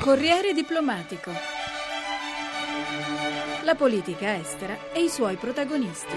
Corriere diplomatico. La politica estera e i suoi protagonisti.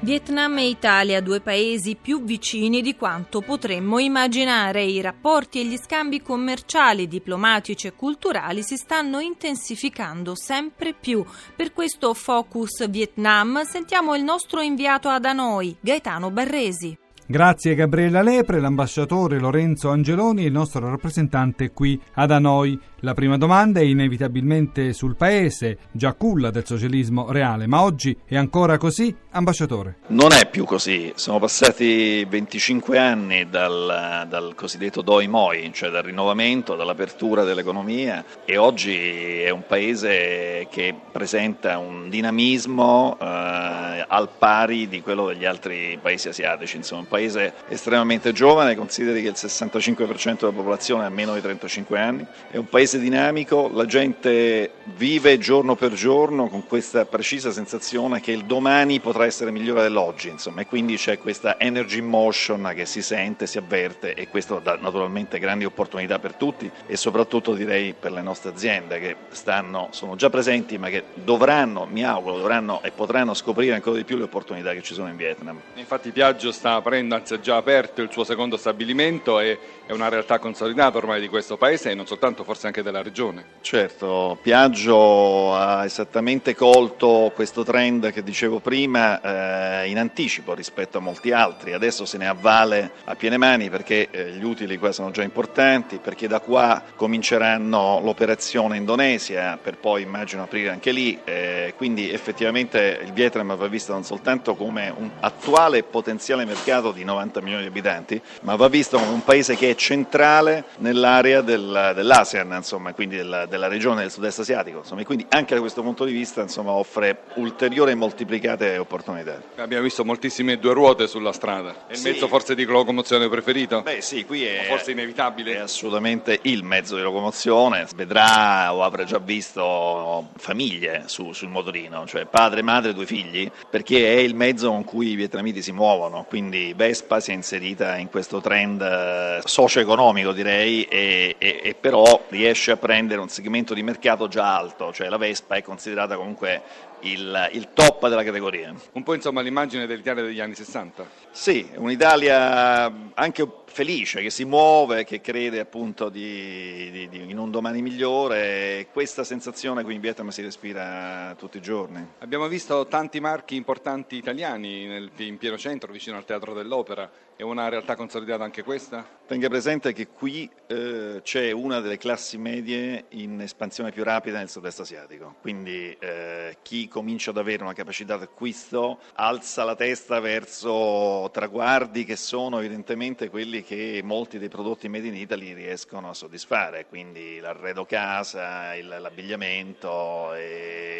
Vietnam e Italia, due paesi più vicini di quanto potremmo immaginare. I rapporti e gli scambi commerciali, diplomatici e culturali si stanno intensificando sempre più. Per questo Focus Vietnam sentiamo il nostro inviato ad Hanoi, Gaetano Barresi. Grazie Gabriella Lepre, l'ambasciatore Lorenzo Angeloni e il nostro rappresentante qui ad Hanoi. La prima domanda è inevitabilmente sul paese, già culla del socialismo reale, ma oggi è ancora così, ambasciatore? Non è più così, sono passati 25 anni dal, dal cosiddetto doi moi, cioè dal rinnovamento, dall'apertura dell'economia e oggi è un paese che presenta un dinamismo eh, al pari di quello degli altri paesi asiatici, insomma paese estremamente giovane, consideri che il 65% della popolazione ha meno di 35 anni, è un paese dinamico, la gente vive giorno per giorno con questa precisa sensazione che il domani potrà essere migliore dell'oggi, insomma, e quindi c'è questa energy motion che si sente, si avverte e questo dà naturalmente grandi opportunità per tutti e soprattutto direi per le nostre aziende che stanno, sono già presenti ma che dovranno, mi auguro, dovranno e potranno scoprire ancora di più le opportunità che ci sono in Vietnam. Infatti Piaggio sta aprendo, anzi ha già aperto il suo secondo stabilimento e è una realtà consolidata ormai di questo paese e non soltanto forse anche della regione. Certo, Piaggio ha esattamente colto questo trend che dicevo prima eh, in anticipo rispetto a molti altri, adesso se ne avvale a piene mani perché eh, gli utili qua sono già importanti, perché da qua cominceranno l'operazione Indonesia per poi immagino aprire anche lì, eh, quindi effettivamente il Vietnam va visto non soltanto come un attuale potenziale mercato di 90 milioni di abitanti, ma va visto come un paese che è centrale nell'area del, dell'ASEAN, insomma, quindi della, della, regione del sud-est asiatico, insomma, e quindi anche da questo punto di vista insomma, offre ulteriori e moltiplicate opportunità. Abbiamo visto moltissime due ruote sulla strada, è il sì. mezzo forse di locomozione preferito? Beh sì, qui è, forse inevitabile. è assolutamente il mezzo di locomozione, vedrà o avrà già visto famiglie su, sul motorino, cioè padre, madre, due figli, perché è il mezzo con cui i vietnamiti si muovono, quindi Vespa si è inserita in questo trend eh, socio-economico direi e, e, e però riesce a prendere un segmento di mercato già alto, cioè la Vespa è considerata comunque il, il, top della categoria. Un po' insomma l'immagine dell'Italia degli anni 60? Sì, un'Italia anche felice, che si muove, che crede appunto di, di, di, in un domani migliore questa sensazione qui in Vietnam si respira tutti i giorni. Abbiamo visto tanti marchi importanti italiani nel, in pieno centro, vicino al Teatro dell'Opera, è una realtà consolidata anche questa? Tenga presente che qui eh, c'è una delle classi medie in espansione più rapida nel sud-est asiatico, quindi eh, chi comincia ad avere una capacità d'acquisto alza la testa verso traguardi che sono evidentemente quelli che molti dei prodotti made in Italy riescono a soddisfare, quindi l'arredo casa, il, l'abbigliamento,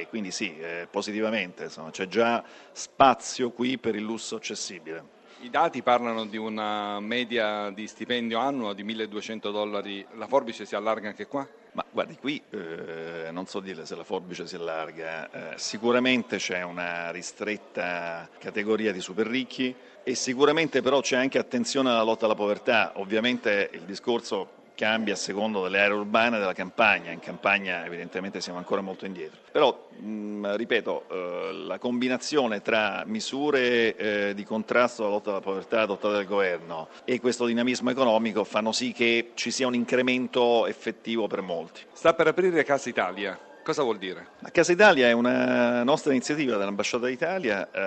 quindi sì, eh, positivamente insomma, c'è già spazio qui per il lusso accessibile. I dati parlano di una media di stipendio annuo di 1200 dollari, la forbice si allarga anche qua? Ma guardi, qui eh, non so dire se la forbice si allarga, eh, sicuramente c'è una ristretta categoria di super ricchi e sicuramente però c'è anche attenzione alla lotta alla povertà, ovviamente il discorso cambia a secondo delle aree urbane della campagna, in campagna evidentemente siamo ancora molto indietro. Però, mh, ripeto, eh, la combinazione tra misure eh, di contrasto alla lotta alla povertà adottate dal governo e questo dinamismo economico fanno sì che ci sia un incremento effettivo per molti. Sta per aprire Casa Italia. Cosa vuol dire? La Casa Italia è una nostra iniziativa dell'Ambasciata d'Italia, eh,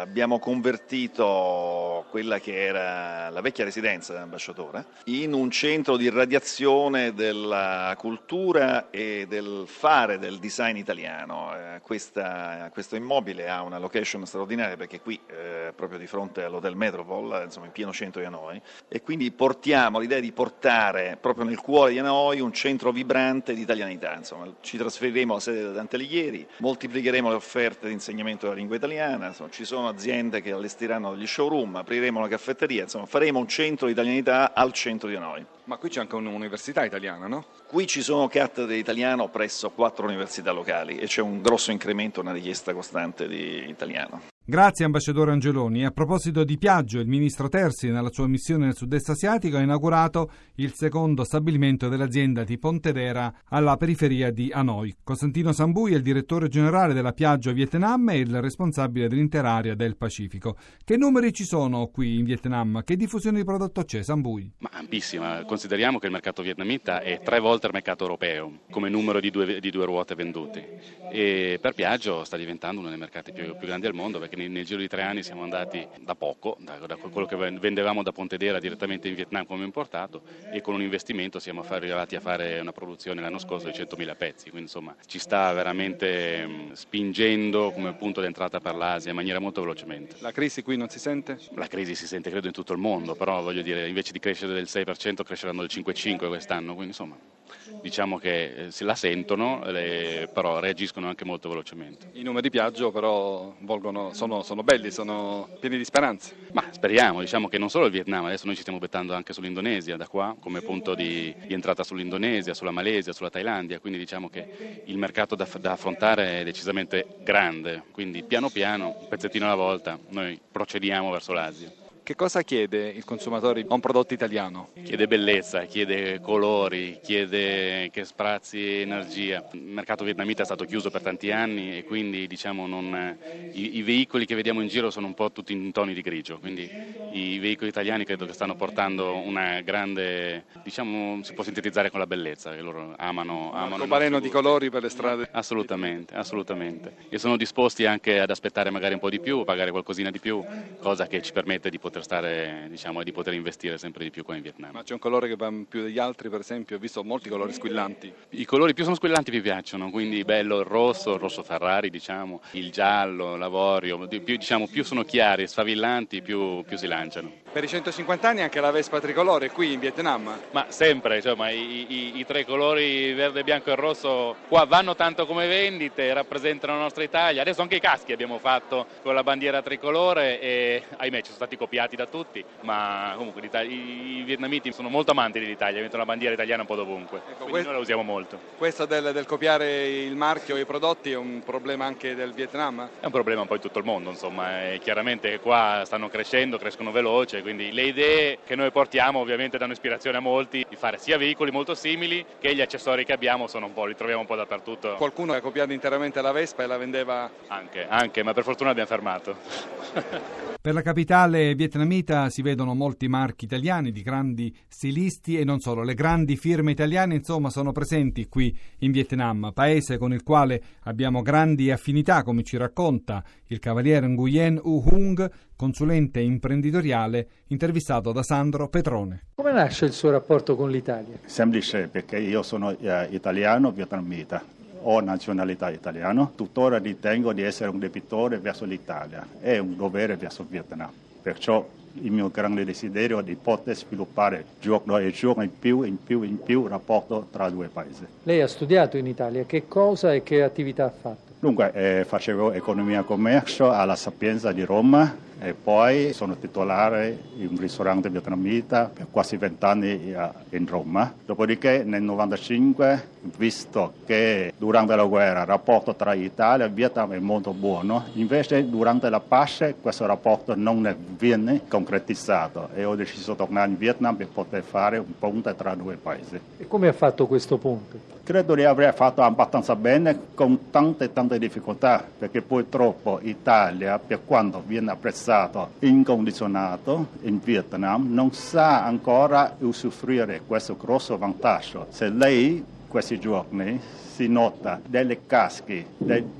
abbiamo convertito quella che era la vecchia residenza dell'ambasciatore in un centro di radiazione della cultura e del fare del design italiano. Eh, questa, questo immobile ha una location straordinaria perché qui eh, proprio di fronte all'Hotel Metropol, insomma in pieno centro di Hanoi, e quindi portiamo l'idea di portare proprio nel cuore di Hanoi un centro vibrante di italianità, insomma ci trasferiremo amplieremo la sede da Dante Alighieri, moltiplicheremo le offerte di insegnamento della lingua italiana, insomma, ci sono aziende che allestiranno degli showroom, apriremo una caffetteria, insomma faremo un centro di italianità al centro di noi. Ma qui c'è anche un'università italiana, no? Qui ci sono cattedre di italiano presso quattro università locali e c'è un grosso incremento, una richiesta costante di italiano. Grazie ambasciatore Angeloni. A proposito di Piaggio, il ministro Terzi nella sua missione nel sud-est asiatico ha inaugurato il secondo stabilimento dell'azienda di Pontedera alla periferia di Hanoi. Costantino Sambui è il direttore generale della Piaggio Vietnam e il responsabile dell'intera area del Pacifico. Che numeri ci sono qui in Vietnam? Che diffusione di prodotto c'è, Sambui? Ma ampissima. Consideriamo che il mercato vietnamita è tre volte il mercato europeo come numero di due, di due ruote vendute e per Piaggio sta diventando uno dei mercati più, più grandi al mondo perché nel, nel, giro di tre anni siamo andati da poco, da, da, quello che vendevamo da Pontedera direttamente in Vietnam come importato e con un investimento siamo arrivati a fare una produzione l'anno scorso di 100.000 pezzi, quindi insomma ci sta veramente mh, spingendo come punto d'entrata per l'Asia in maniera molto velocemente. La crisi qui non si sente? La crisi si sente credo in tutto il mondo, però voglio dire invece di crescere del 6% cresceranno del 5,5% quest'anno, quindi insomma diciamo che eh, se la sentono, però reagiscono anche molto velocemente. I numeri di Piaggio però volgono, sono, sono, belli, sono pieni di speranze. Ma speriamo, diciamo che non solo il Vietnam, adesso noi ci stiamo bettando anche sull'Indonesia da qua come punto di, di entrata sull'Indonesia, sulla Malesia, sulla Thailandia, quindi diciamo che il mercato da, da affrontare è decisamente grande, quindi piano piano, un pezzettino alla volta, noi procediamo verso l'Asia. Che cosa chiede il consumatore a un prodotto italiano? Chiede bellezza, chiede colori, chiede che sprazzi energia. Il mercato vietnamita è stato chiuso per tanti anni e quindi diciamo, non, i, i, veicoli che vediamo in giro sono un po' tutti in toni di grigio, quindi i veicoli italiani credo che stanno portando una grande, diciamo, si può sintetizzare con la bellezza, che loro amano. amano un arcobaleno di colori per le strade. Assolutamente, assolutamente. E sono disposti anche ad aspettare magari un po' di più, pagare qualcosina di più, cosa che ci permette di poter poter stare, diciamo, di poter investire sempre di più qua in Vietnam. Ma c'è un colore che va più degli altri, per esempio? Ho visto molti colori squillanti. I colori più sono squillanti più piacciono, quindi bello il rosso, il rosso Ferrari, diciamo, il giallo, l'avorio, più, diciamo, più sono chiari, sfavillanti, più, più si lanciano. Per i 150 anni anche la Vespa tricolore qui in Vietnam? Ma sempre, insomma, i, i, i, tre colori verde, bianco e rosso qua vanno tanto come vendite, rappresentano la nostra Italia. Adesso anche i caschi abbiamo fatto con la bandiera tricolore e ahimè ci sono stati copiati da tutti, ma comunque i, vietnamiti sono molto amanti dell'Italia, mettono la bandiera italiana un po' dovunque, ecco, quindi noi la usiamo molto. Questo del, del copiare il marchio e i prodotti è un problema anche del Vietnam? È un problema un po' in tutto il mondo, insomma, e chiaramente qua stanno crescendo, crescono veloce quindi le idee che noi portiamo ovviamente danno ispirazione a molti di fare sia veicoli molto simili che gli accessori che abbiamo sono un po', li troviamo un po' dappertutto. Qualcuno ha copiato interamente la Vespa e la vendeva? Anche, anche ma per fortuna abbiamo fermato. per la capitale vietnamita si vedono molti marchi italiani di grandi stilisti e non solo, le grandi firme italiane insomma sono presenti qui in Vietnam, paese con il quale abbiamo grandi affinità come ci racconta il cavaliere Nguyen U Hung, consulente imprenditoriale intervistato da Sandro Petrone. Come nasce il suo rapporto con l'Italia? Semplice perché io sono eh, italiano vietnamita ho nazionalità italiana, tuttora ritengo di essere un debitore verso l'Italia e un dovere verso il Vietnam. Perciò il mio grande desiderio è di poter sviluppare giorno e giorno in più, in più, in più il rapporto tra i due paesi. Lei ha studiato in Italia, che cosa e che attività ha fatto? Dunque, eh, facevo economia e commercio alla Sapienza di Roma e poi sono titolare di un ristorante vietnamita per quasi vent'anni in Roma. Dopodiché nel 1995, visto che durante la guerra il rapporto tra Italia e Vietnam è molto buono, invece durante la pace questo rapporto non viene concretizzato e ho deciso di tornare in Vietnam per poter fare un ponte tra due paesi. E come ha fatto questo ponte? Credo di aver fatto abbastanza bene con tante tante difficoltà perché purtroppo Italia per quanto viene apprezzato incondizionato in Vietnam non sa ancora usufruire questo grosso vantaggio. Se lei questi giorni si nota delle casche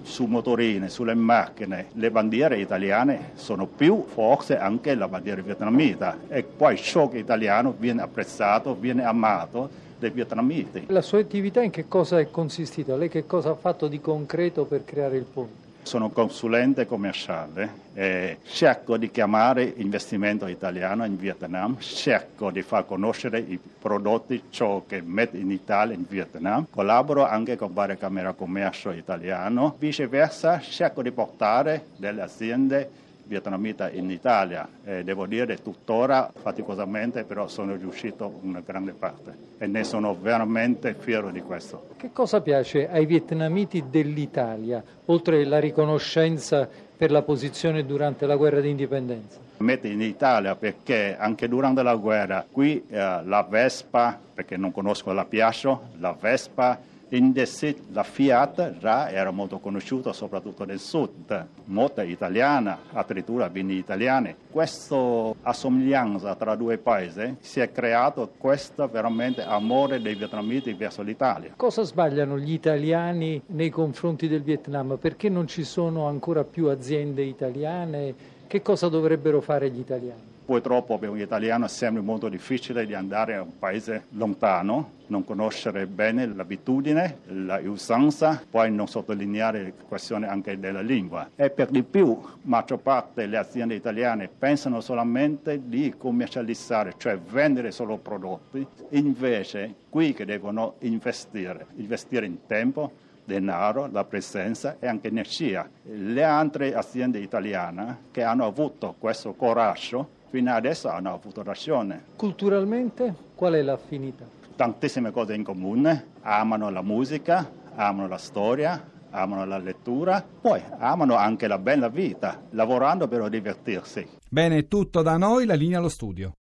su motorine, sulle macchine, le bandiere italiane sono più forse anche la bandiera vietnamita e poi ciò che italiano viene apprezzato, viene amato dei vietnamiti. La sua attività in che cosa è consistita? Lei che cosa ha fatto di concreto per creare il ponte? Sono consulente commerciale e cerco di chiamare investimento italiano in Vietnam, cerco di far conoscere i prodotti, ciò che mette in Italia in Vietnam, collaboro anche con varie camere commercio italiano, viceversa cerco di portare delle aziende vietnamita in Italia e devo dire tuttora faticosamente però sono riuscito una grande parte e ne sono veramente fiero di questo. Che cosa piace ai vietnamiti dell'Italia, oltre la riconoscenza per la posizione durante la guerra di indipendenza? Mette in Italia perché anche durante la guerra qui eh, la Vespa, perché non conosco la Piaggio, la Vespa in Desit la Fiat già era molto conosciuta soprattutto nel sud, molta italiana, addirittura vini italiani. Questa assomiglianza tra due paesi si è creato questo veramente amore dei vietnamiti verso l'Italia. Cosa sbagliano gli italiani nei confronti del Vietnam? Perché non ci sono ancora più aziende italiane? Che cosa dovrebbero fare gli italiani? Purtroppo per un italiano sembra molto difficile di andare a un paese lontano, non conoscere bene l'abitudine, la usanza, poi non sottolineare la questione anche della lingua. E per di più, maggior parte delle aziende italiane pensano solamente di commercializzare, cioè vendere solo prodotti, invece qui che devono investire, investire in tempo, denaro, la presenza e anche energia. Le altre aziende italiane che hanno avuto questo coraggio fino adesso hanno avuto ragione. Culturalmente qual è l'affinità? Tantissime cose in comune, amano la musica, amano la storia, amano la lettura, poi amano anche la bella vita, lavorando per divertirsi. Bene, tutto da noi, la linea allo studio.